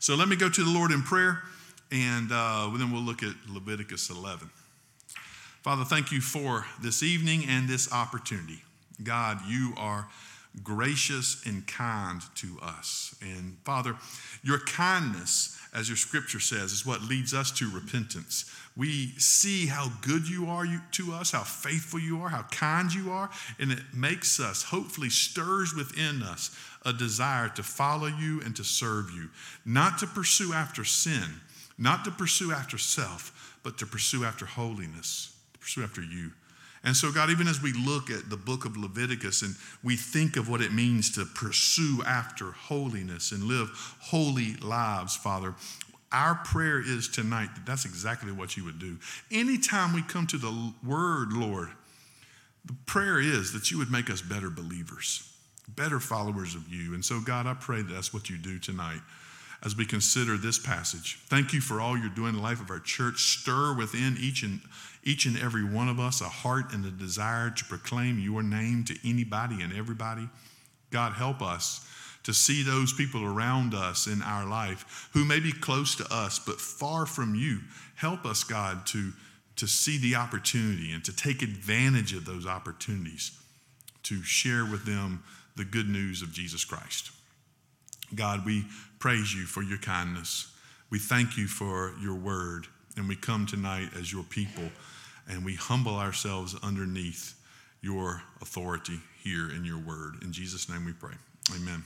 So let me go to the Lord in prayer, and uh, then we'll look at Leviticus 11. Father, thank you for this evening and this opportunity. God, you are gracious and kind to us. And Father, your kindness, as your scripture says, is what leads us to repentance. We see how good you are to us, how faithful you are, how kind you are, and it makes us, hopefully, stirs within us a desire to follow you and to serve you, not to pursue after sin, not to pursue after self, but to pursue after holiness, to pursue after you. And so, God, even as we look at the book of Leviticus and we think of what it means to pursue after holiness and live holy lives, Father, our prayer is tonight that that's exactly what you would do. Anytime we come to the word, Lord, the prayer is that you would make us better believers, better followers of you. And so, God, I pray that that's what you do tonight as we consider this passage. Thank you for all you're doing in the life of our church. Stir within each and each and every one of us a heart and a desire to proclaim your name to anybody and everybody. God, help us to see those people around us in our life who may be close to us but far from you. Help us, God, to, to see the opportunity and to take advantage of those opportunities to share with them the good news of Jesus Christ. God, we praise you for your kindness. We thank you for your word. And we come tonight as your people and we humble ourselves underneath your authority here in your word. In Jesus' name we pray. Amen.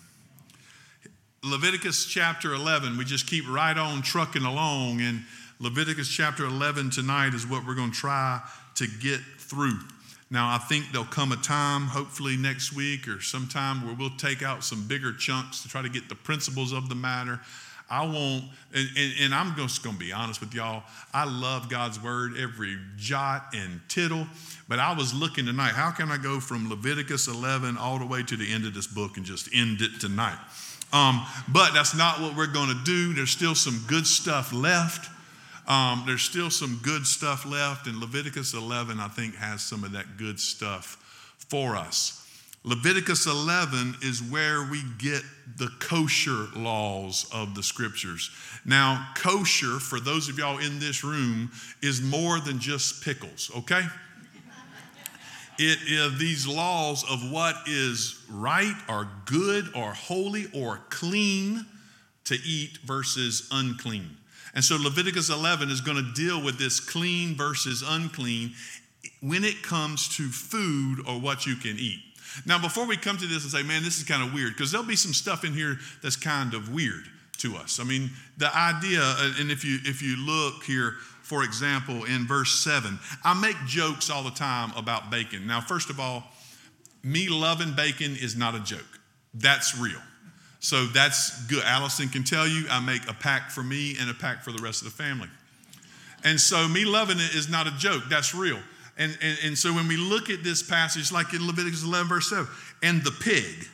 Leviticus chapter 11, we just keep right on trucking along. And Leviticus chapter 11 tonight is what we're going to try to get through. Now, I think there'll come a time, hopefully next week or sometime, where we'll take out some bigger chunks to try to get the principles of the matter. I won't, and, and, and, I'm just going to be honest with y'all. I love God's word, every jot and tittle. But I was looking tonight, how can I go from Leviticus 11 all the way to the end of this book and just end it tonight? Um, but that's not what we're going to do. There's still some good stuff left. Um, there's still some good stuff left, and Leviticus 11, I think, has some of that good stuff for us. Leviticus 11 is where we get the kosher laws of the scriptures. Now, kosher, for those of y'all in this room, is more than just pickles, okay? It is these laws of what is right or good or holy or clean to eat versus unclean. And so Leviticus 11 is going to deal with this clean versus unclean when it comes to food or what you can eat. Now, before we come to this and say, man, this is kind of weird, because there'll be some stuff in here that's kind of weird to us. I mean, the idea, uh, and if you if you look here, for example, in verse 7, I make jokes all the time about bacon. Now, first of all, me loving bacon is not a joke. That's real. So that's good. Allison can tell you I make a pack for me and a pack for the rest of the family. And so me loving it is not a joke. That's real. And, and, and so when we look at this passage, like in Leviticus 11, verse 7, and the pig,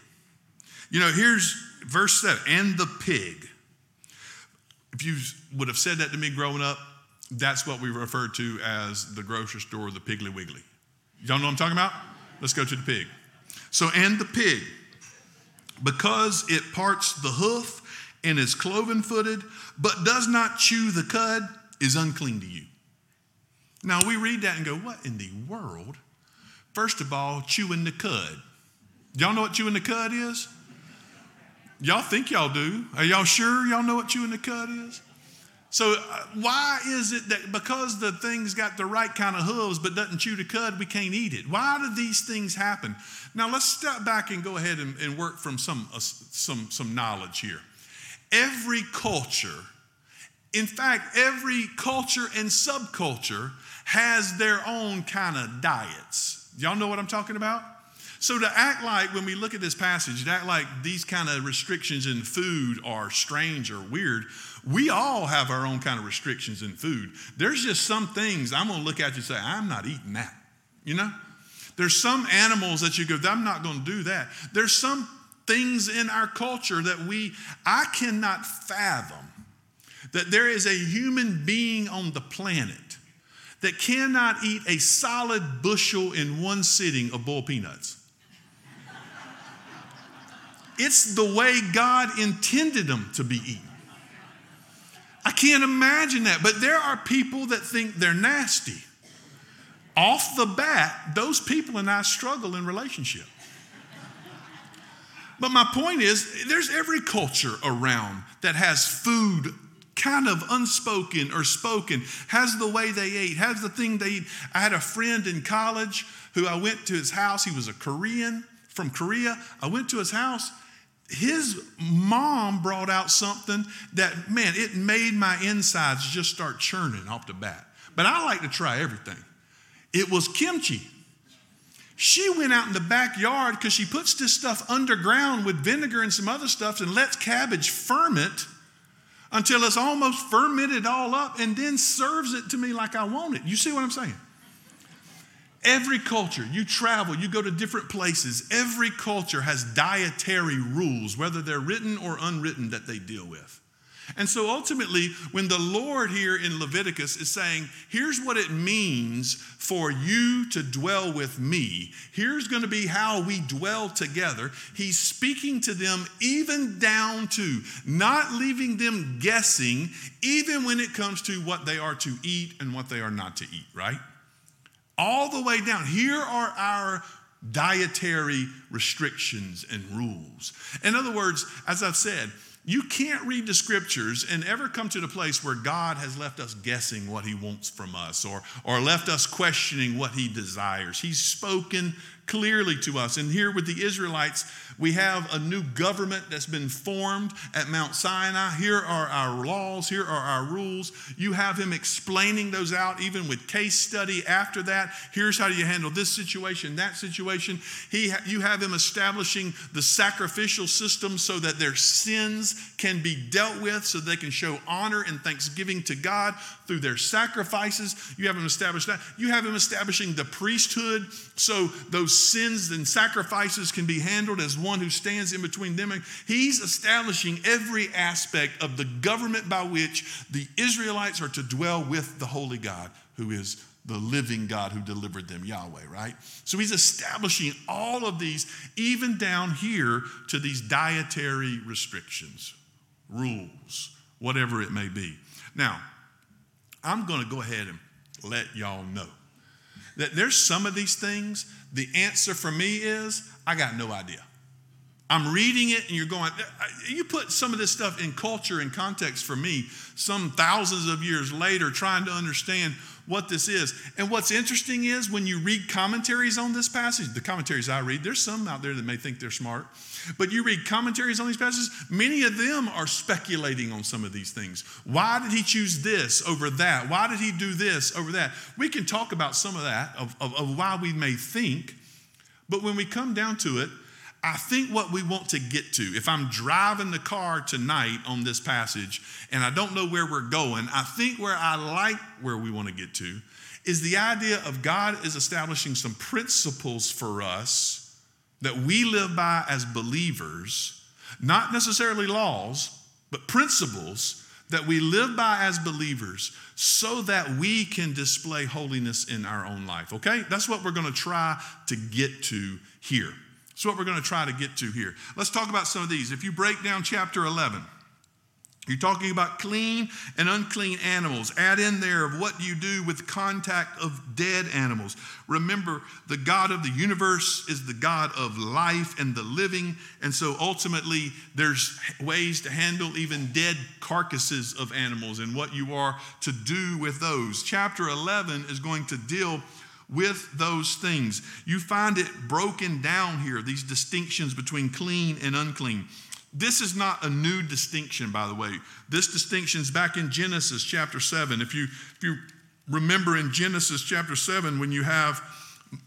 you know, here's verse 7, and the pig. If you would have said that to me growing up, that's what we refer to as the grocery store, the Piggly Wiggly. Y'all know what I'm talking about? Let's go to the pig. So, and the pig because it parts the hoof and is cloven footed, but does not chew the cud, is unclean to you. Now we read that and go, What in the world? First of all, chewing the cud. Y'all know what chewing the cud is? Y'all think y'all do. Are y'all sure y'all know what chewing the cud is? So, uh, why is it that because the thing's got the right kind of hooves but doesn't chew the cud, we can't eat it? Why do these things happen? Now, let's step back and go ahead and, and work from some, uh, some, some knowledge here. Every culture, in fact, every culture and subculture has their own kind of diets. Y'all know what I'm talking about? So to act like, when we look at this passage, to act like these kind of restrictions in food are strange or weird, we all have our own kind of restrictions in food. There's just some things I'm going to look at you and say, I'm not eating that. You know? There's some animals that you go, I'm not going to do that. There's some things in our culture that we, I cannot fathom that there is a human being on the planet that cannot eat a solid bushel in one sitting of boiled peanuts. It's the way God intended them to be eaten. I can't imagine that. But there are people that think they're nasty. Off the bat, those people and I struggle in relationship. But my point is, there's every culture around that has food kind of unspoken or spoken, has the way they ate, has the thing they eat. I had a friend in college who I went to his house. He was a Korean from Korea. I went to his house. His mom brought out something that, man, it made my insides just start churning off the bat. But I like to try everything. It was kimchi. She went out in the backyard because she puts this stuff underground with vinegar and some other stuff and lets cabbage ferment until it's almost fermented all up and then serves it to me like I want it. You see what I'm saying? Every culture, you travel, you go to different places, every culture has dietary rules, whether they're written or unwritten, that they deal with. And so ultimately, when the Lord here in Leviticus is saying, here's what it means for you to dwell with me, here's going to be how we dwell together, he's speaking to them even down to not leaving them guessing, even when it comes to what they are to eat and what they are not to eat, right? All the way down. Here are our dietary restrictions and rules. In other words, as I've said, you can't read the scriptures and ever come to the place where God has left us guessing what he wants from us or, or left us questioning what he desires. He's spoken clearly to us. And here with the Israelites, we have a new government that's been formed at Mount Sinai. Here are our laws, here are our rules. You have him explaining those out, even with case study after that. Here's how you handle this situation, that situation. He, you have him establishing the sacrificial system so that their sins can be dealt with, so they can show honor and thanksgiving to God through their sacrifices. You have him establish that. You have him establishing the priesthood so those sins and sacrifices can be handled as one who stands in between them. And he's establishing every aspect of the government by which the Israelites are to dwell with the holy God, who is the living God who delivered them, Yahweh, right? So he's establishing all of these, even down here to these dietary restrictions, rules, whatever it may be. Now, I'm going to go ahead and let y'all know that there's some of these things, the answer for me is I got no idea. I'm reading it and you're going, uh, you put some of this stuff in culture and context for me, some thousands of years later, trying to understand what this is. And what's interesting is when you read commentaries on this passage, the commentaries I read, there's some out there that may think they're smart, but you read commentaries on these passages, many of them are speculating on some of these things. Why did he choose this over that? Why did he do this over that? We can talk about some of that, of, of, of why we may think, but when we come down to it, I think what we want to get to, if I'm driving the car tonight on this passage and I don't know where we're going, I think where I like where we want to get to is the idea of God is establishing some principles for us that we live by as believers, not necessarily laws, but principles that we live by as believers so that we can display holiness in our own life, okay? That's what we're to try to get to here. That's what we're to try to get to here. Let's talk about some of these. If you break down chapter 11, you're talking about clean and unclean animals. Add in there of what you do with contact of dead animals. Remember, the God of the universe is the God of life and the living. And so ultimately, there's ways to handle even dead carcasses of animals and what you are to do with those. Chapter 11 is going to deal with those things. You find it broken down here, these distinctions between clean and unclean. This is not a new distinction, by the way. This distinction is back in Genesis chapter 7. If you, if you remember in Genesis chapter 7, when you have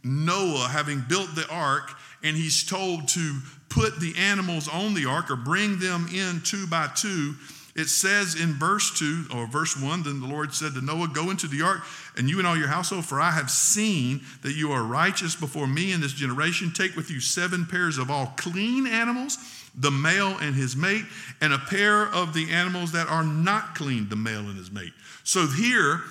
Noah having built the ark, and he's told to put the animals on the ark or bring them in two by two it says in verse 2 or verse 1 then the Lord said to Noah, Go into the ark, and you and all your household, for I have seen that you are righteous before me in this generation. Take with you seven pairs of all clean animals, the male and his mate, and a pair of the animals that are not clean, the male and his mate. So here,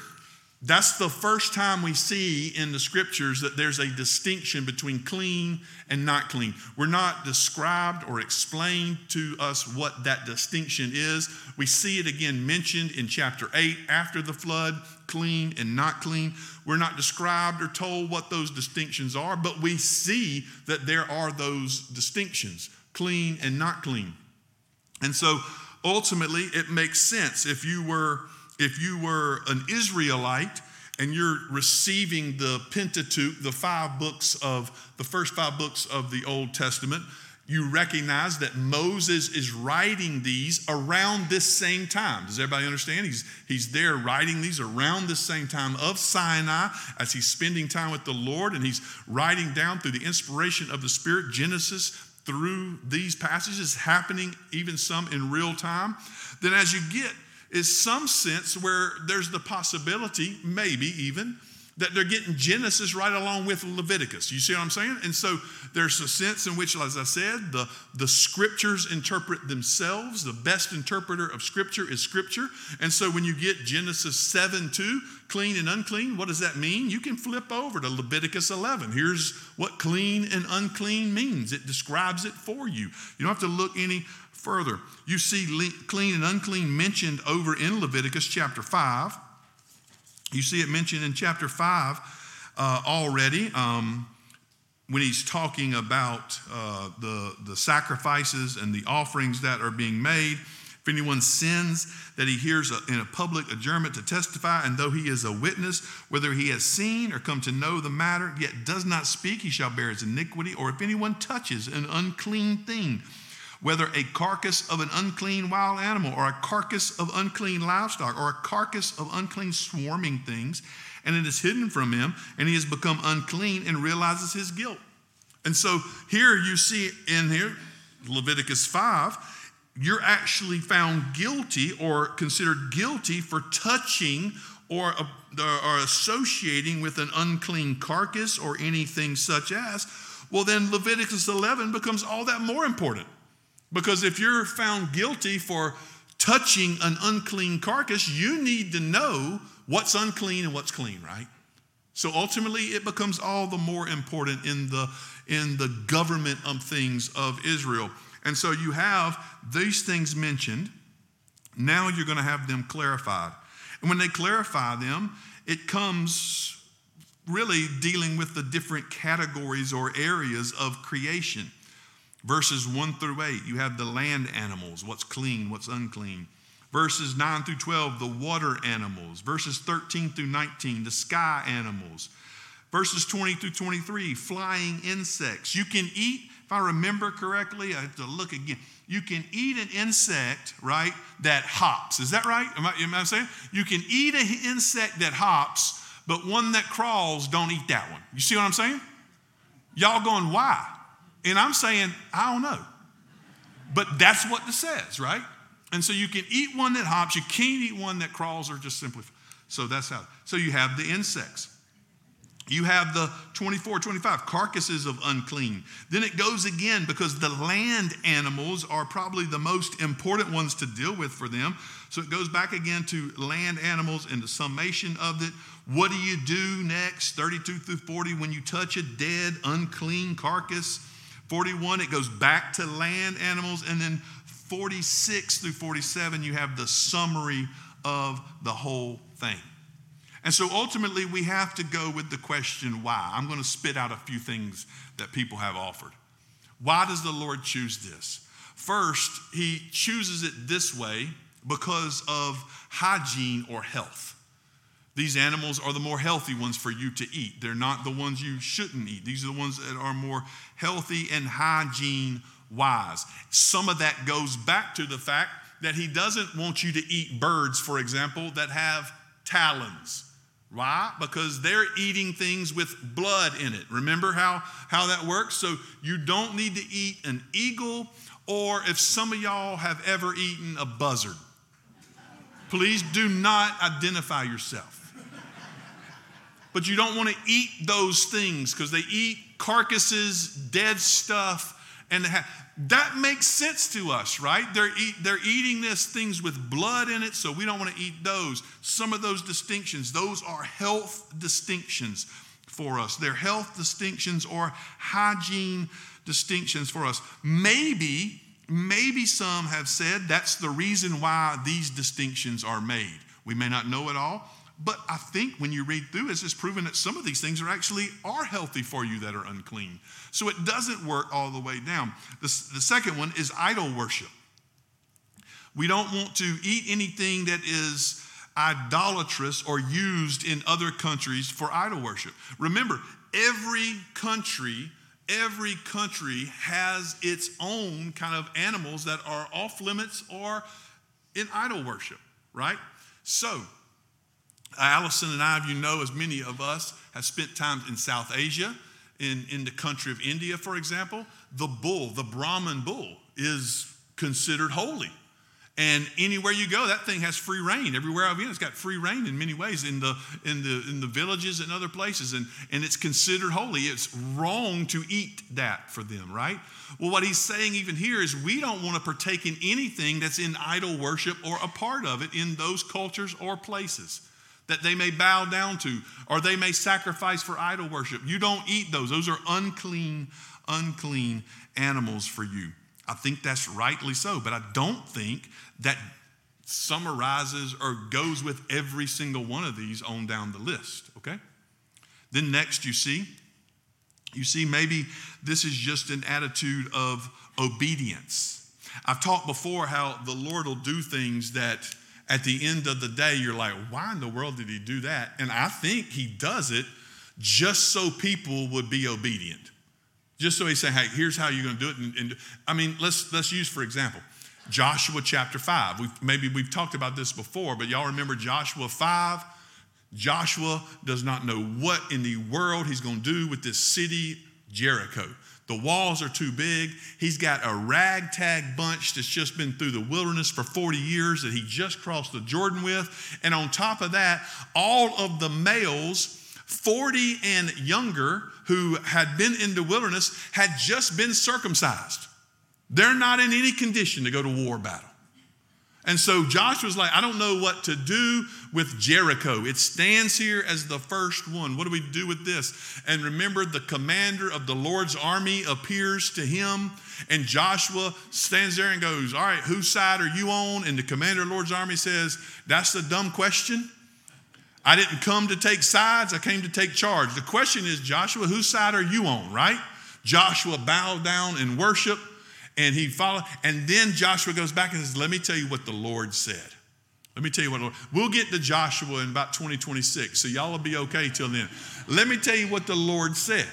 That's the first time we see in the scriptures that there's a distinction between clean and not clean. We're not described or explained to us what that distinction is. We see it again mentioned in chapter 8 after the flood clean and not clean. We're not described or told what those distinctions are, but we see that there are those distinctions clean and not clean. And so ultimately, it makes sense if you were if you were an Israelite and you're receiving the Pentateuch, the five books of the first five books of the Old Testament, you recognize that Moses is writing these around this same time. Does everybody understand? He's, he's there writing these around this same time of Sinai as he's spending time with the Lord and he's writing down through the inspiration of the Spirit Genesis through these passages happening, even some in real time. Then, as you get is some sense where there's the possibility, maybe even, that they're getting Genesis right along with Leviticus. You see what I'm saying? And so there's a sense in which, as I said, the, the scriptures interpret themselves. The best interpreter of scripture is scripture. And so when you get Genesis 7 2, clean and unclean, what does that mean? You can flip over to Leviticus 11. Here's what clean and unclean means it describes it for you. You don't have to look any further. You see clean and unclean mentioned over in Leviticus chapter 5. You see it mentioned in chapter 5 uh, already um, when he's talking about uh, the, the sacrifices and the offerings that are being made. If anyone sins, that he hears a, in a public adjournment to testify, and though he is a witness, whether he has seen or come to know the matter, yet does not speak, he shall bear his iniquity. Or if anyone touches an unclean thing, whether a carcass of an unclean wild animal, or a carcass of unclean livestock, or a carcass of unclean swarming things, and it is hidden from him, and he has become unclean and realizes his guilt. And so here you see in here, Leviticus 5, you're actually found guilty or considered guilty for touching or, uh, or associating with an unclean carcass or anything such as. Well, then Leviticus 11 becomes all that more important. Because if you're found guilty for touching an unclean carcass, you need to know what's unclean and what's clean, right? So ultimately, it becomes all the more important in the, in the government of things of Israel. And so you have these things mentioned. Now you're going to have them clarified. And when they clarify them, it comes really dealing with the different categories or areas of creation. Verses 1 through 8, you have the land animals, what's clean, what's unclean. Verses 9 through 12, the water animals. Verses 13 through 19, the sky animals. Verses 20 through 23, flying insects. You can eat, if I remember correctly, I have to look again. You can eat an insect, right, that hops. Is that right? Am I, am I saying? You can eat an insect that hops, but one that crawls, don't eat that one. You see what I'm saying? Y'all going, why? And I'm saying, I don't know. But that's what this says, right? And so you can eat one that hops, you can't eat one that crawls or just simply. So that's how. So you have the insects. You have the 24, 25 carcasses of unclean. Then it goes again because the land animals are probably the most important ones to deal with for them. So it goes back again to land animals and the summation of it. What do you do next? 32 through 40, when you touch a dead, unclean carcass. 41, it goes back to land animals. And then 46 through 47, you have the summary of the whole thing. And so ultimately, we have to go with the question why. I'm going to spit out a few things that people have offered. Why does the Lord choose this? First, He chooses it this way because of hygiene or health. These animals are the more healthy ones for you to eat. They're not the ones you shouldn't eat. These are the ones that are more healthy and hygiene wise. Some of that goes back to the fact that he doesn't want you to eat birds, for example, that have talons. Why? Because they're eating things with blood in it. Remember how, how that works? So you don't need to eat an eagle, or if some of y'all have ever eaten a buzzard, please do not identify yourself. But you don't want to eat those things because they eat carcasses, dead stuff, And that makes sense to us, right? They're, eat, they're eating this things with blood in it, so we don't want to eat those. Some of those distinctions, those are health distinctions for us. They're health distinctions or hygiene distinctions for us. Maybe, maybe some have said that's the reason why these distinctions are made. We may not know it all, but I think when you read through it, it's proven that some of these things are actually are healthy for you that are unclean. So it doesn't work all the way down. The, the second one is idol worship. We don't want to eat anything that is idolatrous or used in other countries for idol worship. Remember, every country, every country has its own kind of animals that are off limits or in idol worship, right? So, Allison and I, of you know, as many of us have spent time in South Asia, in, in the country of India, for example, the bull, the Brahman bull, is considered holy. And anywhere you go, that thing has free rein. Everywhere I've been, it's got free rein in many ways in the in the in the villages and other places, and, and it's considered holy. It's wrong to eat that for them, right? Well, what he's saying even here is we don't want to partake in anything that's in idol worship or a part of it in those cultures or places that they may bow down to or they may sacrifice for idol worship. You don't eat those. Those are unclean, unclean animals for you. I think that's rightly so, but I don't think that summarizes or goes with every single one of these on down the list, okay? Then next you see, you see maybe this is just an attitude of obedience. I've talked before how the Lord will do things that at the end of the day you're like, why in the world did he do that? And I think he does it just so people would be obedient. Just so he say, hey, here's how you're going to do it. And, and, I mean, let's let's use for example, Joshua chapter five. We've, maybe we've talked about this before, but y'all remember Joshua five. Joshua does not know what in the world he's going to do with this city, Jericho. The walls are too big. He's got a ragtag bunch that's just been through the wilderness for 40 years that he just crossed the Jordan with. And on top of that, all of the males 40 and younger who had been in the wilderness had just been circumcised. They're not in any condition to go to war battle. And so Joshua's like, I don't know what to do with Jericho. It stands here as the first one. What do we do with this? And remember, the commander of the Lord's army appears to him, and Joshua stands there and goes, All right, whose side are you on? And the commander of the Lord's army says, That's a dumb question. I didn't come to take sides, I came to take charge. The question is, Joshua, whose side are you on, right? Joshua bowed down in worship and he followed. And then Joshua goes back and says, Let me tell you what the Lord said. Let me tell you what, Lord, we'll get to Joshua in about 2026, so y'all will be okay till then. Let me tell you what the Lord said.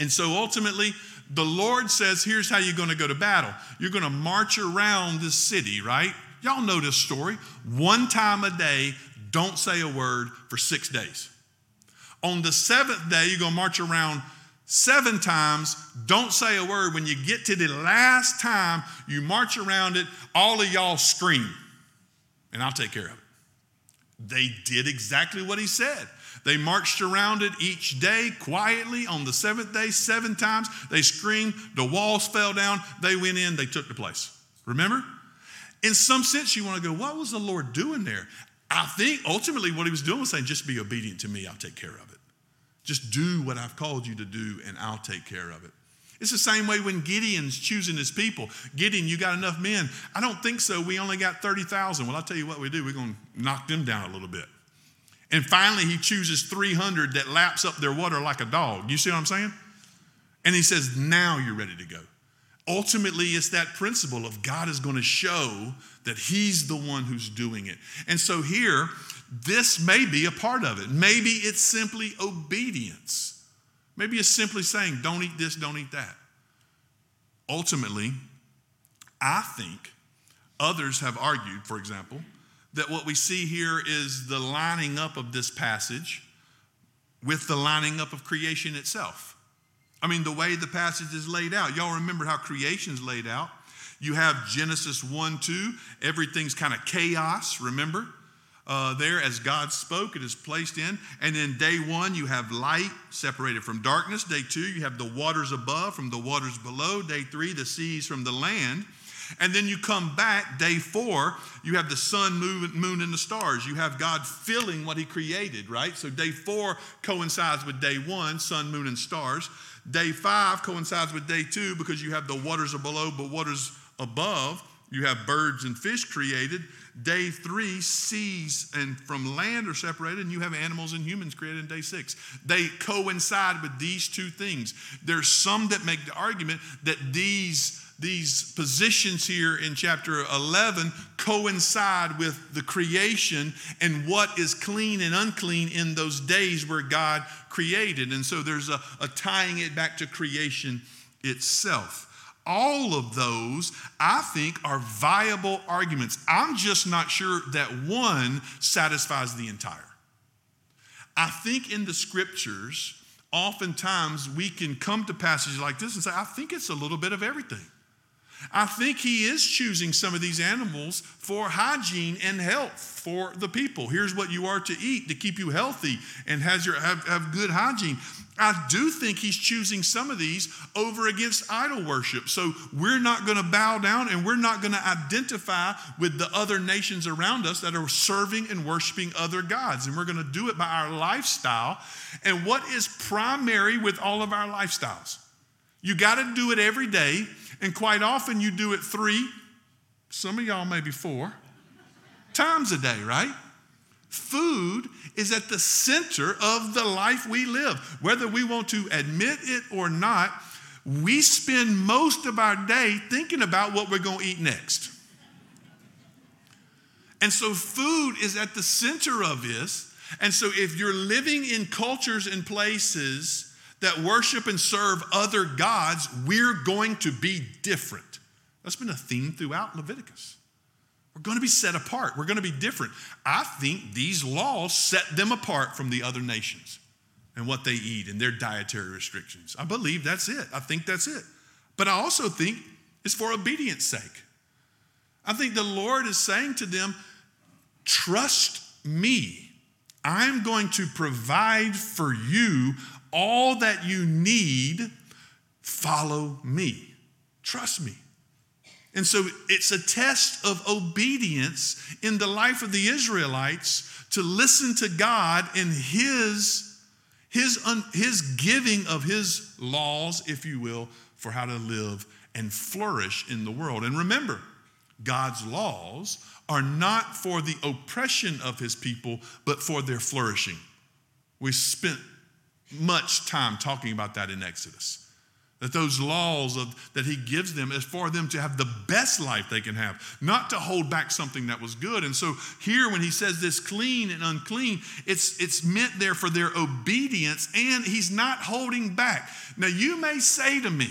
And so ultimately, the Lord says, Here's how you're going to go to battle. You're going to march around this city, right? Y'all know this story. One time a day, don't say a word for six days. On the seventh day, you're going to march around seven times. Don't say a word. When you get to the last time, you march around it, all of y'all scream, and I'll take care of it. They did exactly what he said. They marched around it each day quietly on the seventh day, seven times. They screamed, the walls fell down, they went in, they took the place. Remember? In some sense, you want to go, what was the Lord doing there? I think ultimately what he was doing was saying, just be obedient to me, I'll take care of it. Just do what I've called you to do, and I'll take care of it. It's the same way when Gideon's choosing his people. Gideon, you got enough men? I don't think so. We only got 30,000. Well, I'll tell you what we do. We're going to knock them down a little bit. And finally, he chooses 300 that laps up their water like a dog. You see what I'm saying? And he says, Now you're ready to go. Ultimately, it's that principle of God is going to show that He's the one who's doing it. And so here, this may be a part of it. Maybe it's simply obedience. Maybe it's simply saying, don't eat this, don't eat that. Ultimately, I think others have argued, for example, that what we see here is the lining up of this passage with the lining up of creation itself. I mean, the way the passage is laid out. Y'all remember how creation's laid out. You have Genesis 1 2, everything's kind of chaos, remember? Uh, there as God spoke, it is placed in. And then day one, you have light separated from darkness. Day two, you have the waters above from the waters below. Day three, the seas from the land. And then you come back, day four, you have the sun, moon, and the stars. You have God filling what He created, right? So day four coincides with day one, sun, moon, and stars. Day five coincides with day two because you have the waters are below, but waters above. You have birds and fish created. Day three, seas and from land are separated, and you have animals and humans created in day six. They coincide with these two things. There's some that make the argument that these these positions here in chapter 11 coincide with the creation and what is clean and unclean in those days where God created. And so there's a, a tying it back to creation itself. All of those, I think, are viable arguments. I'm just not sure that one satisfies the entire. I think in the scriptures, oftentimes we can come to passages like this and say, I think it's a little bit of everything. I think he is choosing some of these animals for hygiene and health for the people. Here's what you are to eat to keep you healthy and has your, have, have good hygiene. I do think he's choosing some of these over against idol worship. So we're not going to bow down and we're not going to identify with the other nations around us that are serving and worshiping other gods. And we're going to do it by our lifestyle. And what is primary with all of our lifestyles? You got to do it every day and quite often you do it three, some of y'all maybe four times a day, right? Food is at the center of the life we live. Whether we want to admit it or not, we spend most of our day thinking about what we're going to eat next. And so, food is at the center of this. And so, if you're living in cultures and places that worship and serve other gods, we're going to be different. That's been a theme throughout Leviticus. We're going to be set apart. We're going to be different. I think these laws set them apart from the other nations and what they eat and their dietary restrictions. I believe that's it. I think that's it. But I also think it's for obedience sake. I think the Lord is saying to them, trust me. I'm going to provide for you all that you need, follow me. Trust me. And so it's a test of obedience in the life of the Israelites to listen to God in His, His, his giving of His laws, if you will, for how to live and flourish in the world. And remember, God's laws are not for the oppression of His people, but for their flourishing. We spent much time talking about that in Exodus. That those laws of, that he gives them is for them to have the best life they can have, not to hold back something that was good. And so here, when he says this clean and unclean, it's, it's meant there for their obedience, and he's not holding back. Now, you may say to me,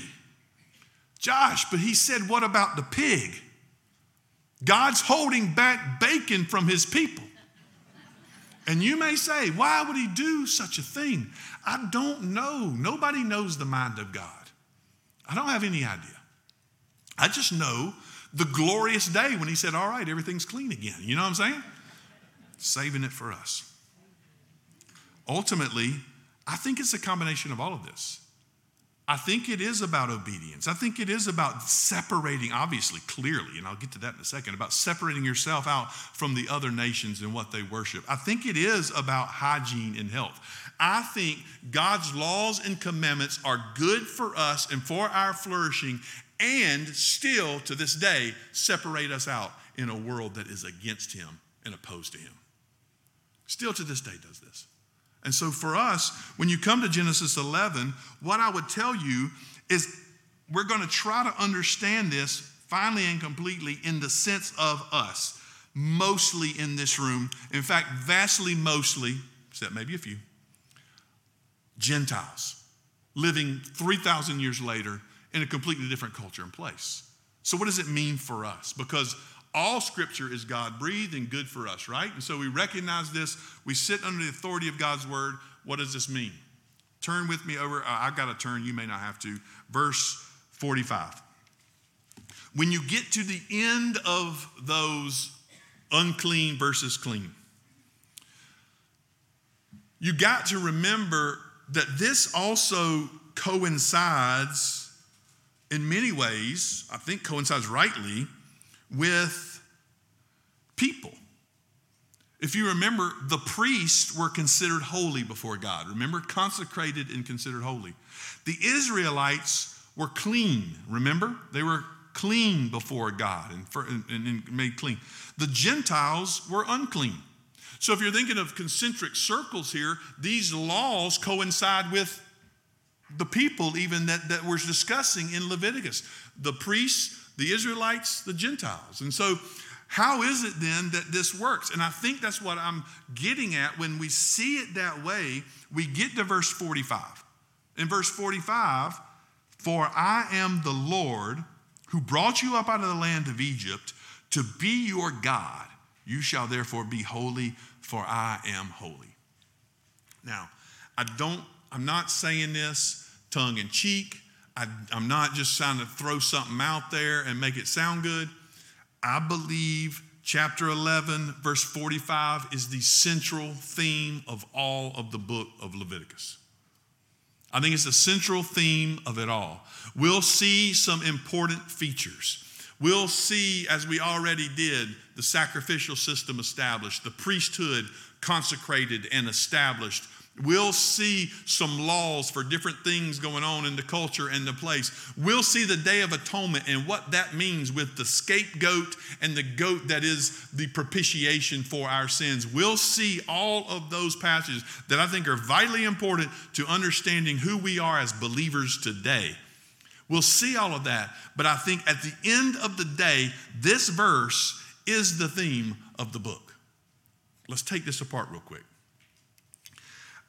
Josh, but he said, what about the pig? God's holding back bacon from his people. And you may say, why would he do such a thing? I don't know. Nobody knows the mind of God. I don't have any idea. I just know the glorious day when he said, All right, everything's clean again. You know what I'm saying? Saving it for us. Ultimately, I think it's a combination of all of this. I think it is about obedience. I think it is about separating, obviously, clearly, and I'll get to that in a second, about separating yourself out from the other nations and what they worship. I think it is about hygiene and health. I think God's laws and commandments are good for us and for our flourishing, and still to this day separate us out in a world that is against Him and opposed to Him. Still to this day does this. And so for us, when you come to Genesis 11, what I would tell you is we're going to try to understand this finally and completely in the sense of us, mostly in this room. In fact, vastly mostly, except maybe a few, Gentiles living 3,000 years later in a completely different culture and place. So, what does it mean for us? Because all scripture is God breathed and good for us, right? And so we recognize this. We sit under the authority of God's word. What does this mean? Turn with me over. I've got to turn, you may not have to. Verse 45. When you get to the end of those unclean versus clean, you got to remember that this also coincides in many ways, I think coincides rightly, with people. If you remember, the priests were considered holy before God. Remember, consecrated and considered holy. The Israelites were clean. Remember, they were clean before God and, and, and made clean. The Gentiles were unclean. So if you're thinking of concentric circles here, these laws coincide with the people even that, that we're discussing in Leviticus the priests, the Israelites, the Gentiles. And so, how is it then that this works? And I think that's what I'm getting at when we see it that way. We get to verse 45. In verse 45, for I am the Lord who brought you up out of the land of Egypt to be your God. You shall therefore be holy, for I am holy. Now, I don't, I'm not saying this tongue in cheek. I, am not just trying to throw something out there and make it sound good. I believe chapter 11, verse 45 is the central theme of all of the book of Leviticus. I think it's the central theme of it all. We'll see some important features. We'll see, as we already did, the sacrificial system established, the priesthood consecrated and established, We'll see some laws for different things going on in the culture and the place. We'll see the Day of Atonement and what that means with the scapegoat and the goat that is the propitiation for our sins. We'll see all of those passages that I think are vitally important to understanding who we are as believers today. We'll see all of that, but I think at the end of the day, this verse is the theme of the book. Let's take this apart real quick.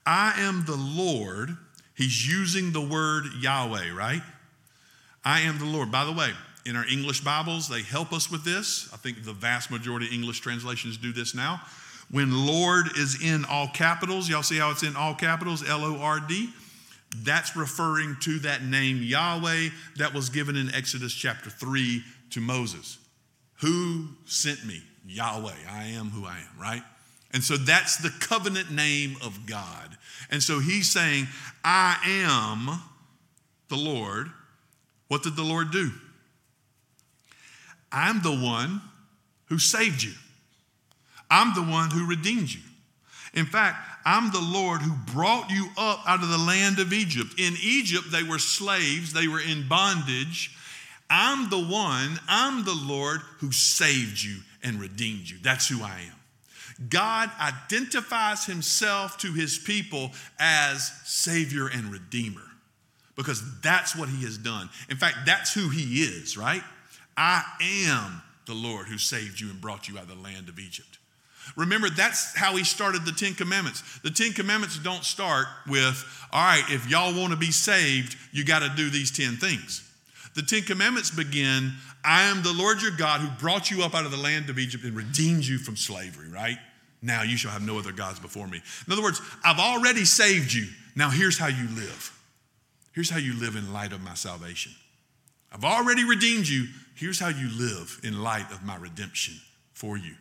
I am the Lord. He's using the word Yahweh, right? I am the Lord. By the way, in our English Bibles, they help us with this. I think the vast majority of English translations do this now. When Lord is in all capitals, y'all see how it's in all capitals, L O R D? That's referring to that name Yahweh that was given in Exodus chapter 3 to Moses. Who sent me? Yahweh. I am who I am, right? And so that's the covenant name of God. And so he's saying, I am the Lord. What did the Lord do? I'm the one who saved you. I'm the one who redeemed you. In fact, I'm the Lord who brought you up out of the land of Egypt. In Egypt, they were slaves, they were in bondage. I'm the one, I'm the Lord who saved you and redeemed you. That's who I am. God identifies himself to his people as Savior and Redeemer because that's what he has done. In fact, that's who he is, right? I am the Lord who saved you and brought you out of the land of Egypt. Remember, that's how he started the Ten Commandments. The Ten Commandments don't start with, all right, if y'all want to be saved, you got to do these 10 things. The Ten Commandments begin, I am the Lord your God who brought you up out of the land of Egypt and redeemed you from slavery, right? Now you shall have no other gods before me. In other words, I've already saved you. Now here's how you live. Here's how you live in light of my salvation. I've already redeemed you. Here's how you live in light of my redemption for you.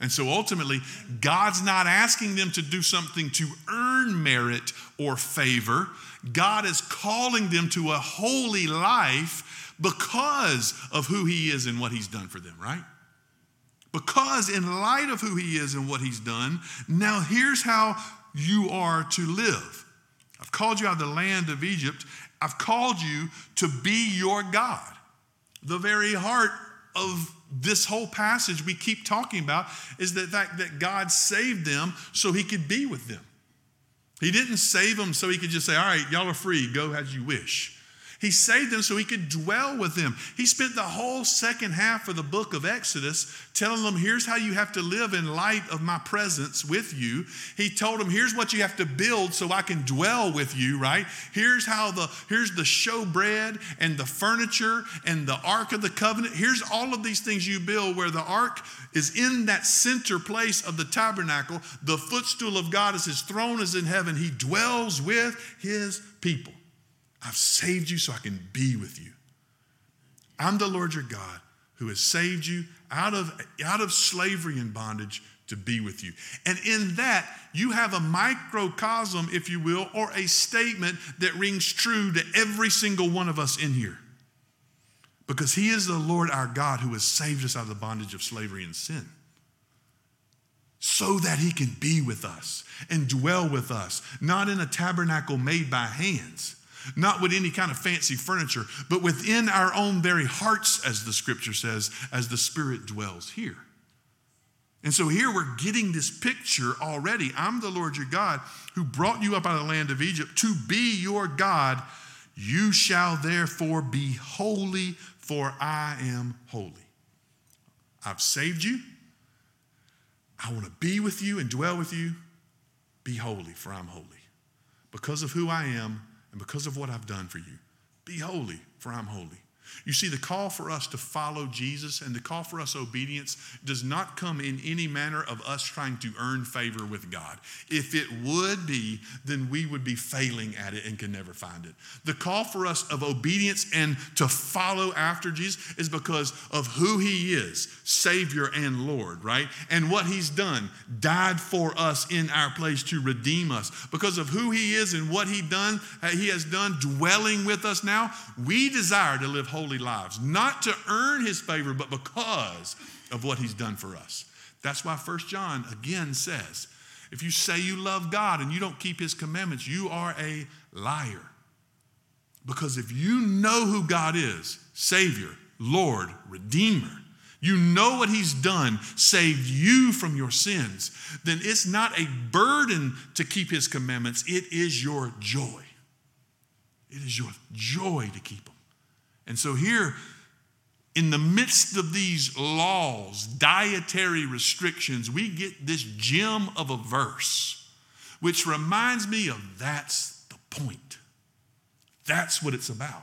And so ultimately, God's not asking them to do something to earn merit or favor. God is calling them to a holy life because of who He is and what He's done for them, right? Because, in light of who he is and what he's done, now here's how you are to live. I've called you out of the land of Egypt. I've called you to be your God. The very heart of this whole passage we keep talking about is the fact that God saved them so he could be with them. He didn't save them so he could just say, All right, y'all are free, go as you wish. He saved them so he could dwell with them. He spent the whole second half of the book of Exodus telling them, here's how you have to live in light of my presence with you. He told them, here's what you have to build so I can dwell with you, right? Here's how the, here's the showbread and the furniture and the Ark of the Covenant. Here's all of these things you build where the Ark is in that center place of the tabernacle. The footstool of God is his throne is in heaven. He dwells with his people. I've saved you so I can be with you. I'm the Lord your God who has saved you out of, out of slavery and bondage to be with you. And in that, you have a microcosm, if you will, or a statement that rings true to every single one of us in here. Because He is the Lord our God who has saved us out of the bondage of slavery and sin. So that He can be with us and dwell with us, not in a tabernacle made by hands, not with any kind of fancy furniture, but within our own very hearts, as the scripture says, as the Spirit dwells here. And so here we're getting this picture already. I'm the Lord your God who brought you up out of the land of Egypt to be your God. You shall therefore be holy, for I am holy. I've saved you. I want to be with you and dwell with you. Be holy, for I'm holy. Because of who I am and because of what I've done for you. Be holy, for I'm holy. You see, the call for us to follow Jesus and the call for us obedience does not come in any manner of us trying to earn favor with God. If it would be, then we would be failing at it and can never find it. The call for us of obedience and to follow after Jesus is because of who He is, Savior and Lord, right? And what He's done, died for us in our place to redeem us. Because of who He is and what He done, He has done, dwelling with us now, we desire to live holy lives, not to earn his favor, but because of what he's done for us. That's why First John again says, if you say you love God and you don't keep his commandments, you are a liar. Because if you know who God is, Savior, Lord, Redeemer, you know what he's done, saved you from your sins, then it's not a burden to keep his commandments. It is your joy. It is your joy to keep them. And so, here, in the midst of these laws, dietary restrictions, we get this gem of a verse, which reminds me of that's the point. That's what it's about.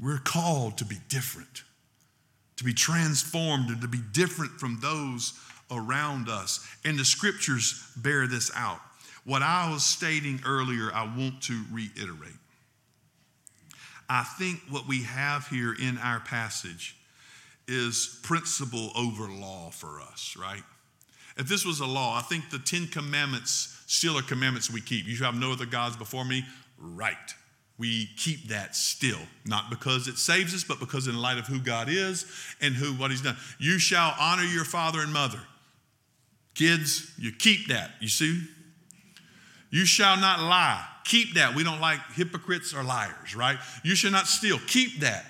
We're called to be different, to be transformed, and to be different from those around us. And the scriptures bear this out. What I was stating earlier, I want to reiterate. I think what we have here in our passage is principle over law for us, right? If this was a law, I think the Ten Commandments still are commandments we keep. You shall have no other gods before me, right? We keep that still, not because it saves us, but because in light of who God is and who what He's done. You shall honor your father and mother. Kids, you keep that. You see? You shall not lie. Keep that. We don't like hypocrites or liars, right? You should not steal. Keep that.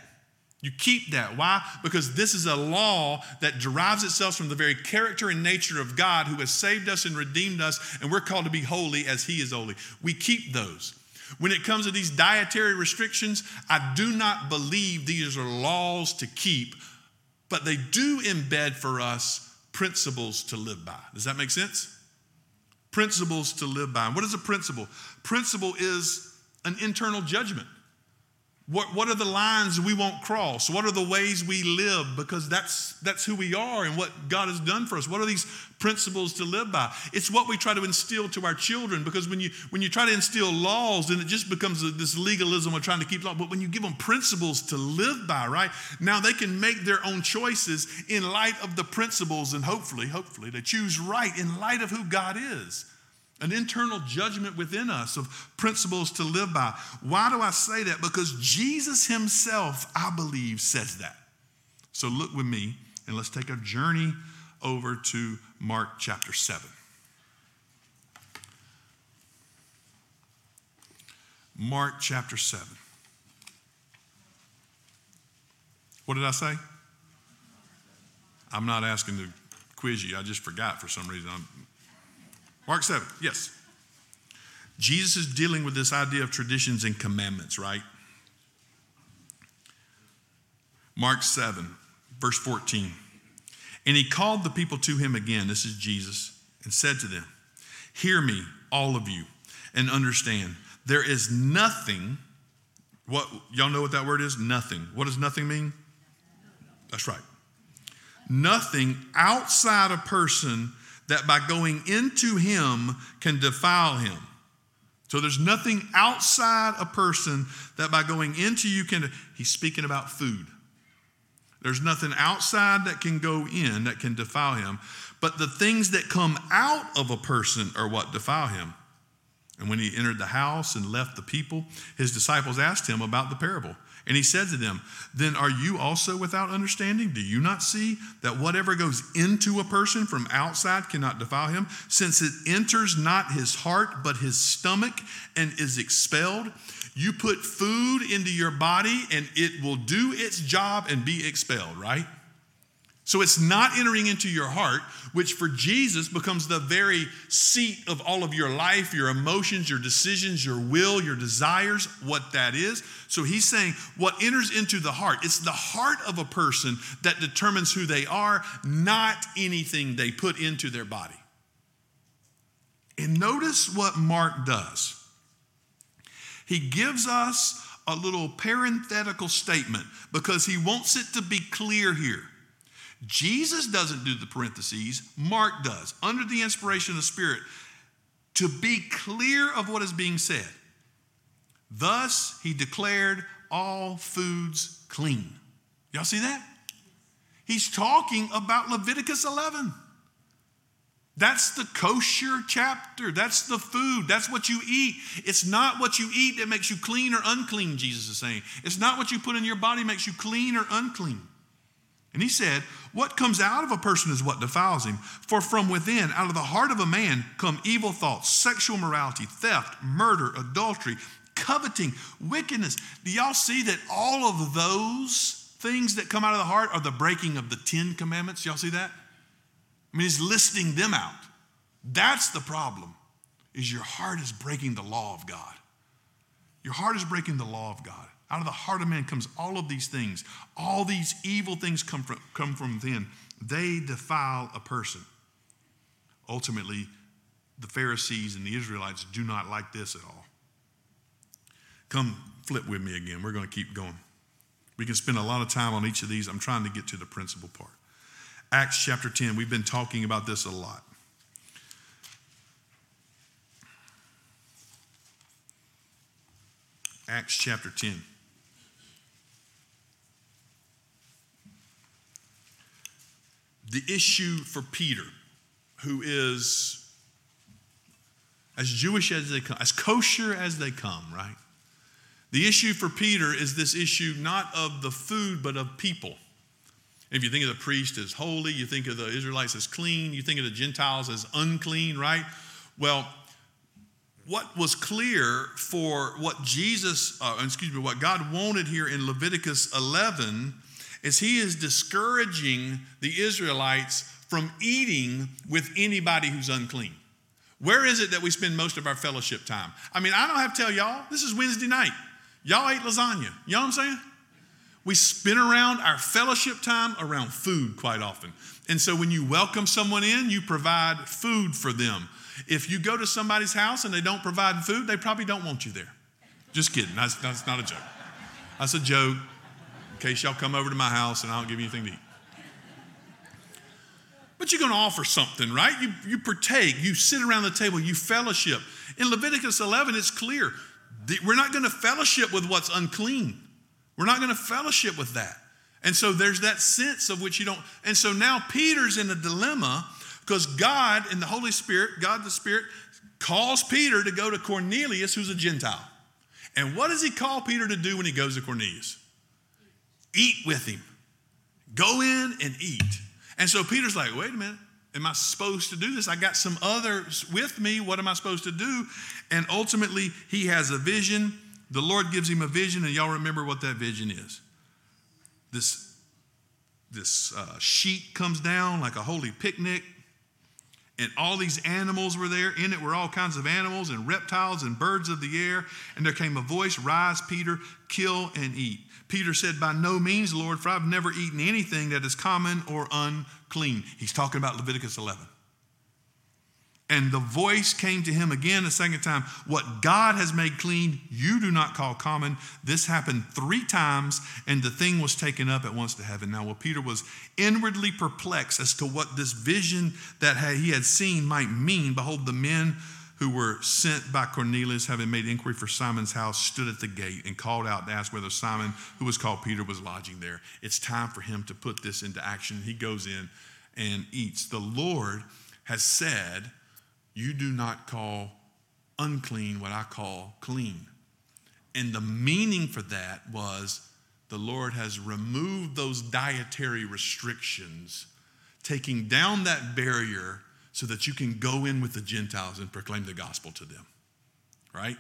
You keep that. Why? Because this is a law that derives itself from the very character and nature of God who has saved us and redeemed us, and we're called to be holy as He is holy. We keep those. When it comes to these dietary restrictions, I do not believe these are laws to keep, but they do embed for us principles to live by. Does that make sense? Principles to live by. what is a principle? Principle is an internal judgment. What, what are the lines we won't cross? What are the ways we live? Because that's, that's who we are and what God has done for us. What are these principles to live by? It's what we try to instill to our children because when you, when you try to instill laws, then it just becomes this legalism of trying to keep law. But when you give them principles to live by, right, now they can make their own choices in light of the principles and hopefully, hopefully, they choose right in light of who God is an internal judgment within us of principles to live by. Why do I say that? Because Jesus himself, I believe, says that. So look with me and let's take a journey over to Mark chapter 7. Mark chapter 7. What did I say? I'm not asking to quiz you. I just forgot for some reason. I'm, Mark 7, yes. Jesus is dealing with this idea of traditions and commandments, right? Mark 7, verse 14. And he called the people to him again, this is Jesus, and said to them, Hear me, all of you, and understand. There is nothing, what y'all know what that word is? Nothing. What does nothing mean? That's right. Nothing outside a person that by going into him can defile him. So there's nothing outside a person that by going into you can. He's speaking about food. There's nothing outside that can go in that can defile him, but the things that come out of a person are what defile him. And when he entered the house and left the people, his disciples asked him about the parable. And he said to them, Then are you also without understanding? Do you not see that whatever goes into a person from outside cannot defile him, since it enters not his heart, but his stomach, and is expelled? You put food into your body, and it will do its job and be expelled, right? So it's not entering into your heart, which for Jesus becomes the very seat of all of your life, your emotions, your decisions, your will, your desires, what that is. So he's saying what enters into the heart, it's the heart of a person that determines who they are, not anything they put into their body. And notice what Mark does. He gives us a little parenthetical statement because he wants it to be clear here. Jesus doesn't do the parentheses, Mark does, under the inspiration of the Spirit, to be clear of what is being said. Thus, he declared all foods clean. Y'all see that? He's talking about Leviticus 11. That's the kosher chapter. That's the food. That's what you eat. It's not what you eat that makes you clean or unclean, Jesus is saying. It's not what you put in your body makes you clean or unclean. And he said, What comes out of a person is what defiles him. For from within, out of the heart of a man, come evil thoughts, sexual morality, theft, murder, adultery, coveting, wickedness. Do y'all see that all of those things that come out of the heart are the breaking of the Ten Commandments? Y'all see that? I mean, he's listing them out. That's the problem, is your heart is breaking the law of God. Your heart is breaking the law of God. Out of the heart of man comes all of these things. All these evil things come from, come from within. They defile a person. Ultimately, the Pharisees and the Israelites do not like this at all. Come flip with me again. We're going to keep going. We can spend a lot of time on each of these. I'm trying to get to the principle part. Acts chapter 10, we've been talking about this a lot. Acts chapter 10. The issue for Peter, who is as Jewish as they come, as kosher as they come, right? The issue for Peter is this issue not of the food, but of people. If you think of the priest as holy, you think of the Israelites as clean, you think of the Gentiles as unclean, right? Well, what was clear for what Jesus, uh, excuse me, what God wanted here in Leviticus 11 is he is discouraging the Israelites from eating with anybody who's unclean. Where is it that we spend most of our fellowship time? I mean, I don't have to tell y'all, this is Wednesday night. Y'all ate lasagna. You know what I'm saying? We spin around our fellowship time around food quite often. And so when you welcome someone in, you provide food for them. If you go to somebody's house and they don't provide food, they probably don't want you there. Just kidding. That's, that's not a joke. That's a joke in case y'all come over to my house and I don't give you anything to eat. But you're going to offer something, right? You, you partake, you sit around the table, you fellowship. In Leviticus 11, it's clear we're not going to fellowship with what's unclean. We're not going to fellowship with that. And so there's that sense of which you don't. And so now Peter's in a dilemma because God and the Holy Spirit, God the Spirit, calls Peter to go to Cornelius, who's a Gentile. And what does he call Peter to do when he goes to Cornelius? Eat with him. Go in and eat. And so Peter's like, wait a minute. Am I supposed to do this? I got some others with me. What am I supposed to do? And ultimately, he has a vision. The Lord gives him a vision, and y'all remember what that vision is. This, this uh, sheet comes down like a holy picnic, and all these animals were there. In it were all kinds of animals and reptiles and birds of the air. And there came a voice Rise, Peter, kill and eat. Peter said, By no means, Lord, for I've never eaten anything that is common or unclean. He's talking about Leviticus 11. And the voice came to him again a second time What God has made clean, you do not call common. This happened three times, and the thing was taken up at once to heaven. Now, while Peter was inwardly perplexed as to what this vision that he had seen might mean, behold, the men who were sent by Cornelius, having made inquiry for Simon's house, stood at the gate and called out to ask whether Simon, who was called Peter, was lodging there. It's time for him to put this into action. He goes in and eats. The Lord has said, You do not call unclean what I call clean. And the meaning for that was the Lord has removed those dietary restrictions, taking down that barrier so that you can go in with the Gentiles and proclaim the gospel to them. Right?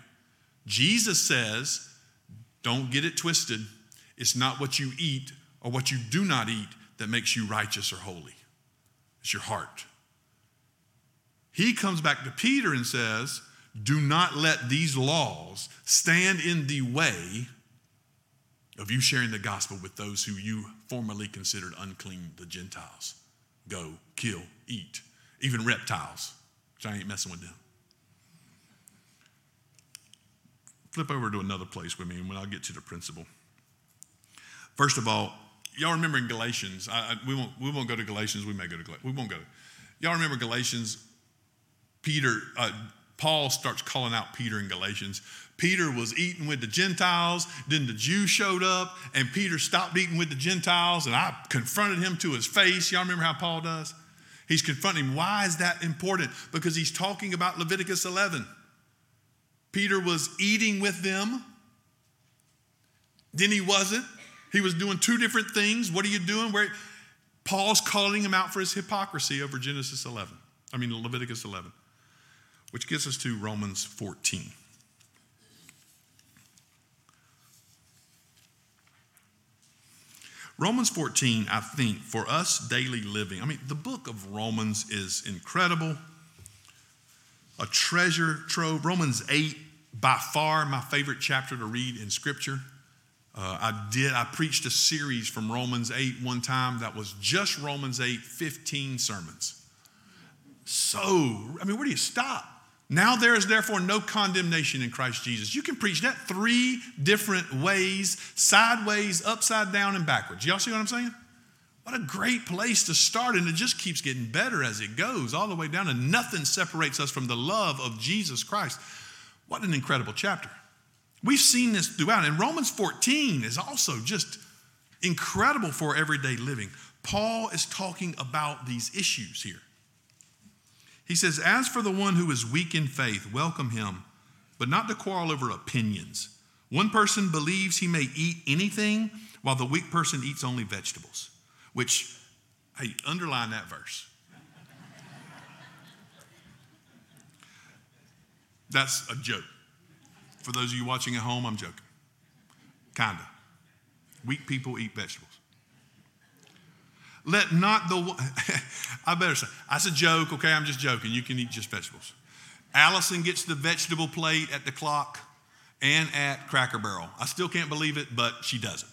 Jesus says, don't get it twisted. It's not what you eat or what you do not eat that makes you righteous or holy, it's your heart. He comes back to Peter and says, Do not let these laws stand in the way of you sharing the gospel with those who you formerly considered unclean, the Gentiles. Go, kill, eat, even reptiles, which I ain't messing with them. Flip over to another place with me, and when I get to the principle. First of all, y'all remember in Galatians, I, I, we, won't, we won't go to Galatians, we may go to Galatians, we won't go. Y'all remember Galatians, Peter, uh, Paul starts calling out Peter in Galatians. Peter was eating with the Gentiles, then the Jews showed up, and Peter stopped eating with the Gentiles, and I confronted him to his face. Y'all remember how Paul does? He's confronting him. Why is that important? Because he's talking about Leviticus 11. Peter was eating with them, then he wasn't. He was doing two different things. What are you doing? Where Paul's calling him out for his hypocrisy over Genesis 11. I mean Leviticus 11. Which gets us to Romans 14. Romans 14, I think, for us daily living, I mean, the book of Romans is incredible, a treasure trove. Romans 8, by far my favorite chapter to read in Scripture. Uh, I did, I preached a series from Romans 8 one time that was just Romans 8, 15 sermons. So, I mean, where do you stop? Now there is therefore no condemnation in Christ Jesus. You can preach that three different ways sideways, upside down, and backwards. Y'all see what I'm saying? What a great place to start, and it just keeps getting better as it goes, all the way down, and nothing separates us from the love of Jesus Christ. What an incredible chapter. We've seen this throughout, and Romans 14 is also just incredible for everyday living. Paul is talking about these issues here. He says, As for the one who is weak in faith, welcome him, but not to quarrel over opinions. One person believes he may eat anything, while the weak person eats only vegetables, which, hey, underline that verse. That's a joke. For those of you watching at home, I'm joking. Kinda. Weak people eat vegetables. Let not the, I better say, that's a joke, okay? I'm just joking. You can eat just vegetables. Allison gets the vegetable plate at the clock and at Cracker Barrel. I still can't believe it, but she does it.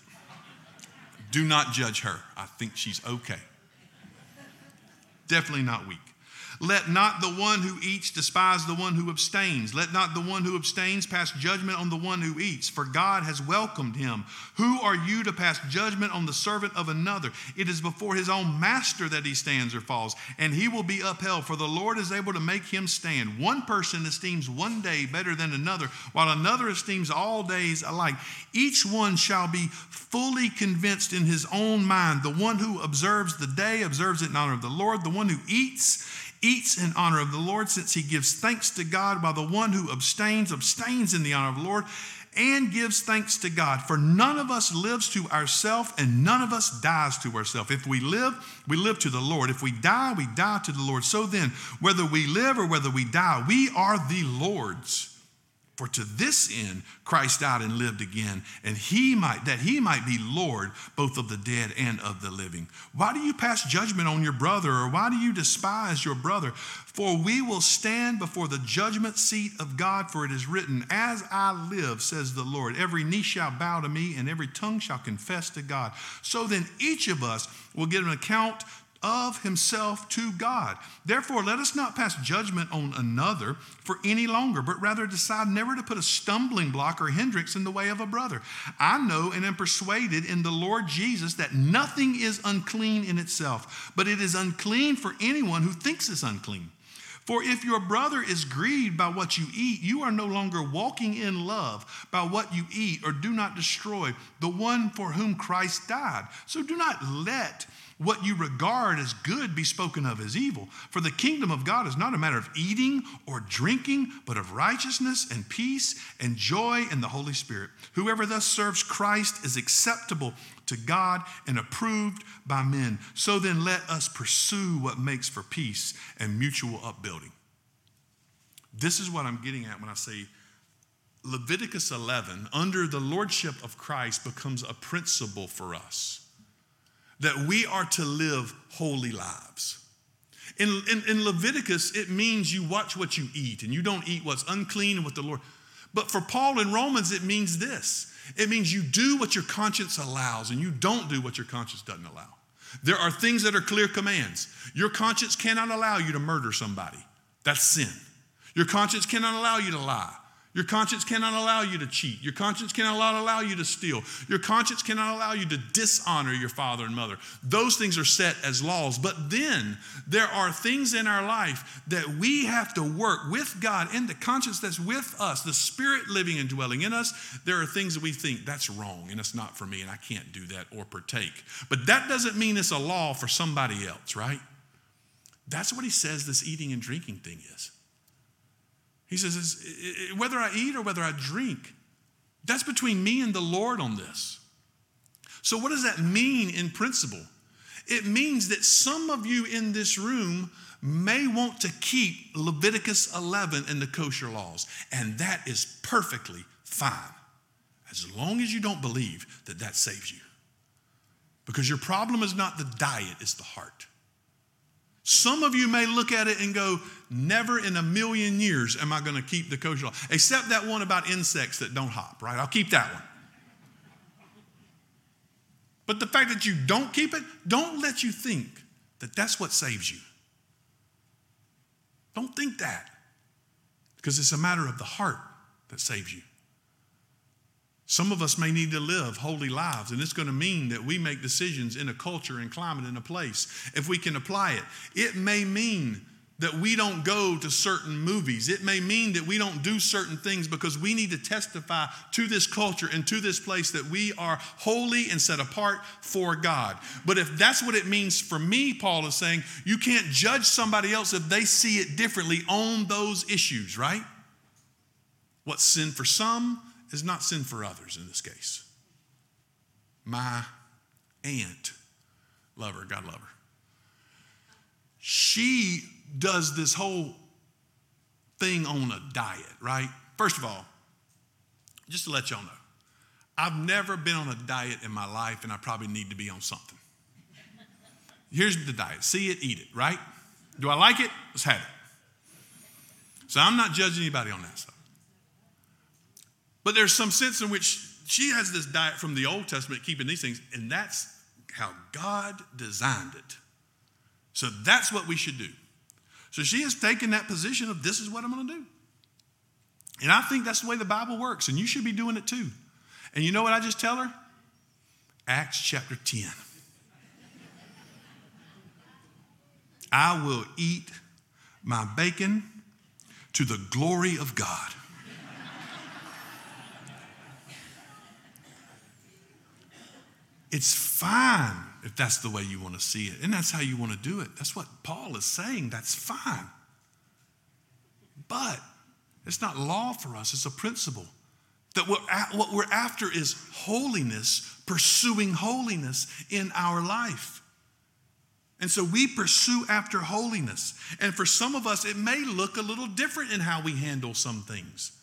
Do not judge her. I think she's okay. Definitely not weak. Let not the one who eats despise the one who abstains. Let not the one who abstains pass judgment on the one who eats, for God has welcomed him. Who are you to pass judgment on the servant of another? It is before his own master that he stands or falls, and he will be upheld, for the Lord is able to make him stand. One person esteems one day better than another, while another esteems all days alike. Each one shall be fully convinced in his own mind. The one who observes the day observes it in honor of the Lord. The one who eats, eats in honor of the Lord, since he gives thanks to God, while the one who abstains, abstains in the honor of the Lord and gives thanks to God. For none of us lives to ourselves, and none of us dies to ourselves. If we live, we live to the Lord. If we die, we die to the Lord. So then, whether we live or whether we die, we are the Lord's. For to this end Christ died and lived again, and he might that he might be Lord both of the dead and of the living. Why do you pass judgment on your brother, or why do you despise your brother? For we will stand before the judgment seat of God, for it is written, As I live, says the Lord, every knee shall bow to me, and every tongue shall confess to God. So then each of us will get an account of himself to God. Therefore, let us not pass judgment on another for any longer, but rather decide never to put a stumbling block or hindrance in the way of a brother. I know and am persuaded in the Lord Jesus that nothing is unclean in itself, but it is unclean for anyone who thinks it's unclean. For if your brother is grieved by what you eat, you are no longer walking in love by what you eat, or do not destroy the one for whom Christ died. So do not let what you regard as good be spoken of as evil. For the kingdom of God is not a matter of eating or drinking, but of righteousness and peace and joy in the Holy Spirit. Whoever thus serves Christ is acceptable to God and approved by men. So then let us pursue what makes for peace and mutual upbuilding. This is what I'm getting at when I say Leviticus 11, under the lordship of Christ, becomes a principle for us that we are to live holy lives. In, in, in, Leviticus, it means you watch what you eat and you don't eat what's unclean and what the Lord. But for Paul in Romans, it means this it means you do what your conscience allows and you don't do what your conscience doesn't allow. There are things that are clear commands. Your conscience cannot allow you to murder somebody, that's sin. Your conscience cannot allow you to lie. Your conscience cannot allow you to cheat. Your conscience cannot allow you to steal. Your conscience cannot allow you to dishonor your father and mother. Those things are set as laws. But then there are things in our life that we have to work with God in the conscience that's with us, the Spirit living and dwelling in us. There are things that we think that's wrong and it's not for me and I can't do that or partake. But that doesn't mean it's a law for somebody else, right? That's what he says this eating and drinking thing is. He says, whether I eat or whether I drink, that's between me and the Lord on this. So, what does that mean in principle? It means that some of you in this room may want to keep Leviticus 11 and the kosher laws, and that is perfectly fine, as long as you don't believe that that saves you. Because your problem is not the diet, it's the heart. Some of you may look at it and go, Never in a million years am I going to keep the kosher law, except that one about insects that don't hop, right? I'll keep that one. But the fact that you don't keep it, don't let you think that that's what saves you. Don't think that, because it's a matter of the heart that saves you. Some of us may need to live holy lives, and it's going to mean that we make decisions in a culture and climate and a place if we can apply it. It may mean that we don't go to certain movies. It may mean that we don't do certain things because we need to testify to this culture and to this place that we are holy and set apart for God. But if that's what it means for me, Paul is saying, you can't judge somebody else if they see it differently on those issues, right? What's sin for some is not sin for others in this case. My aunt, love her, God love her. She does this whole thing on a diet, right? First of all, just to let y'all know, I've never been on a diet in my life, and I probably need to be on something. Here's the diet see it, eat it, right? Do I like it? Let's have it. So I'm not judging anybody on that stuff. But there's some sense in which she has this diet from the Old Testament, keeping these things, and that's how God designed it. So that's what we should do. So she has taken that position of this is what I'm going to do. And I think that's the way the Bible works, and you should be doing it too. And you know what I just tell her? Acts chapter 10. I will eat my bacon to the glory of God. It's fine if that's the way you want to see it, and that's how you want to do it. That's what Paul is saying. That's fine. But it's not law for us, it's a principle. That what we're after is holiness, pursuing holiness in our life. And so we pursue after holiness. And for some of us, it may look a little different in how we handle some things.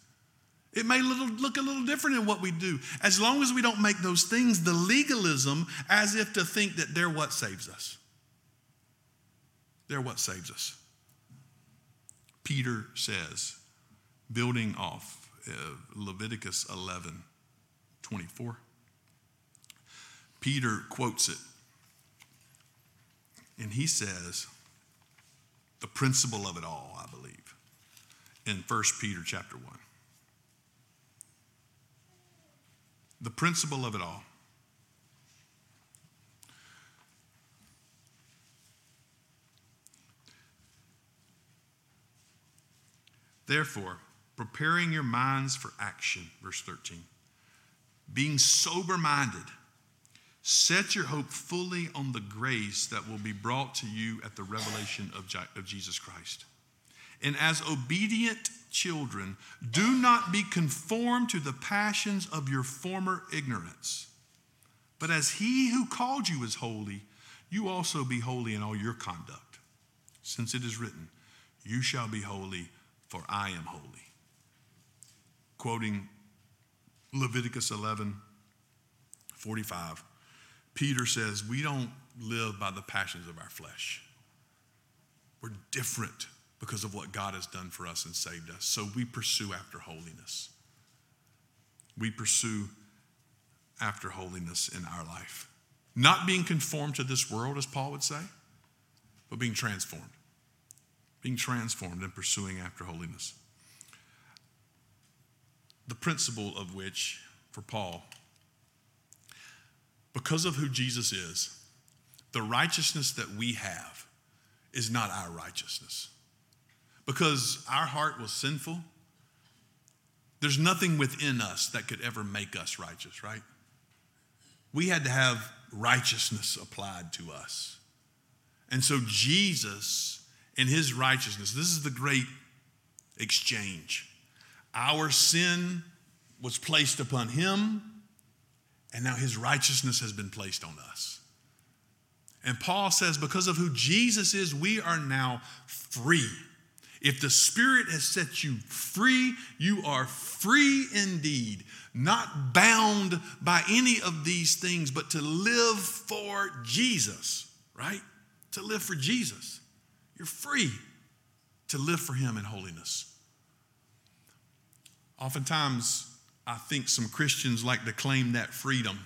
It may little, look a little different in what we do. As long as we don't make those things the legalism as if to think that they're what saves us. They're what saves us. Peter says, building off uh, Leviticus 11 24. Peter quotes it. And he says, the principle of it all, I believe, in 1 Peter chapter 1. The principle of it all. Therefore, preparing your minds for action, verse 13, being sober minded, set your hope fully on the grace that will be brought to you at the revelation of, of Jesus Christ. And as obedient children, do not be conformed to the passions of your former ignorance. But as he who called you is holy, you also be holy in all your conduct. Since it is written, You shall be holy, for I am holy. Quoting Leviticus 11 45, Peter says, We don't live by the passions of our flesh. We're different because of what God has done for us and saved us. So we pursue after holiness. We pursue after holiness in our life. Not being conformed to this world, as Paul would say, but being transformed. Being transformed and pursuing after holiness. The principle of which, for Paul, because of who Jesus is, the righteousness that we have is not our righteousness because our heart was sinful. There's nothing within us that could ever make us righteous, right? We had to have righteousness applied to us. And so Jesus and his righteousness, this is the great exchange. Our sin was placed upon him, and now his righteousness has been placed on us. And Paul says, because of who Jesus is, we are now free if the Spirit has set you free, you are free indeed, not bound by any of these things, but to live for Jesus, right? To live for Jesus. You're free to live for Him in holiness. Oftentimes, I think some Christians like to claim that freedom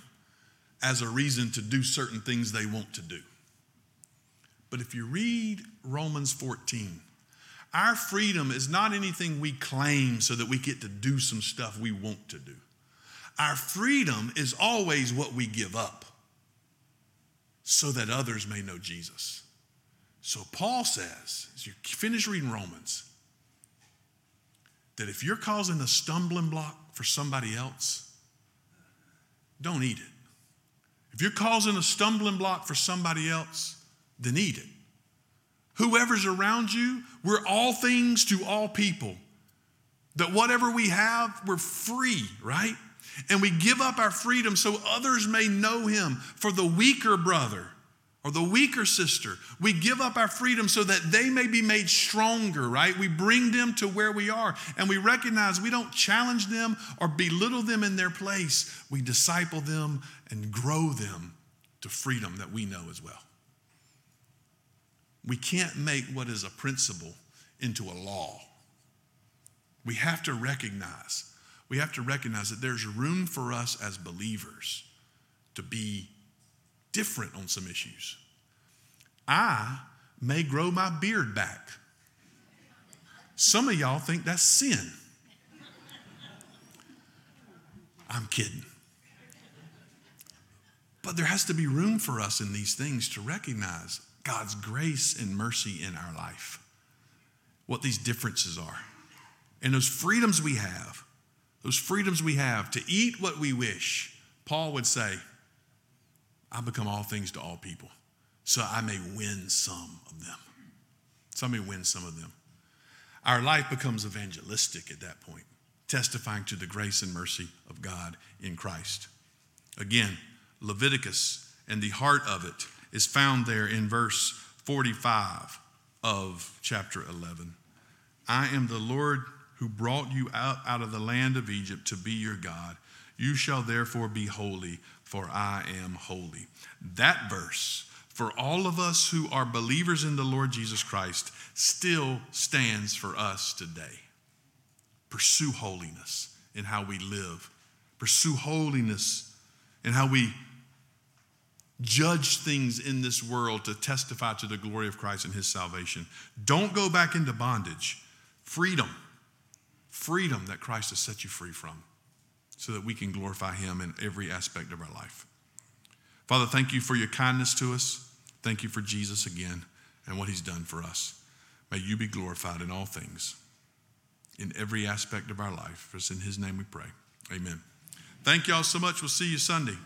as a reason to do certain things they want to do. But if you read Romans 14, our freedom is not anything we claim so that we get to do some stuff we want to do. Our freedom is always what we give up so that others may know Jesus. So Paul says, as you finish reading Romans, that if you're causing a stumbling block for somebody else, don't eat it. If you're causing a stumbling block for somebody else, then eat it whoever's around you, we're all things to all people. That whatever we have, we're free, right? And we give up our freedom so others may know him. For the weaker brother or the weaker sister, we give up our freedom so that they may be made stronger, right? We bring them to where we are and we recognize we don't challenge them or belittle them in their place. We disciple them and grow them to freedom that we know as well. We can't make what is a principle into a law. We have to recognize, we have to recognize that there's room for us as believers to be different on some issues. I may grow my beard back. Some of y'all think that's sin. I'm kidding. But there has to be room for us in these things to recognize God's grace and mercy in our life, what these differences are, and those freedoms we have, those freedoms we have to eat what we wish. Paul would say, I become all things to all people, so I may win some of them. So I may win some of them. Our life becomes evangelistic at that point, testifying to the grace and mercy of God in Christ. Again, Leviticus and the heart of it is found there in verse 45 of chapter 11. I am the Lord who brought you out, out of the land of Egypt to be your God. You shall therefore be holy, for I am holy. That verse, for all of us who are believers in the Lord Jesus Christ, still stands for us today. Pursue holiness in how we live, pursue holiness in how we judge things in this world to testify to the glory of Christ and his salvation. Don't go back into bondage. Freedom, freedom that Christ has set you free from, so that we can glorify him in every aspect of our life. Father, thank you for your kindness to us. Thank you for Jesus again and what he's done for us. May you be glorified in all things. in every aspect of our life. For it's in His name we pray. Amen. Thank y'all so much. We'll see you Sunday.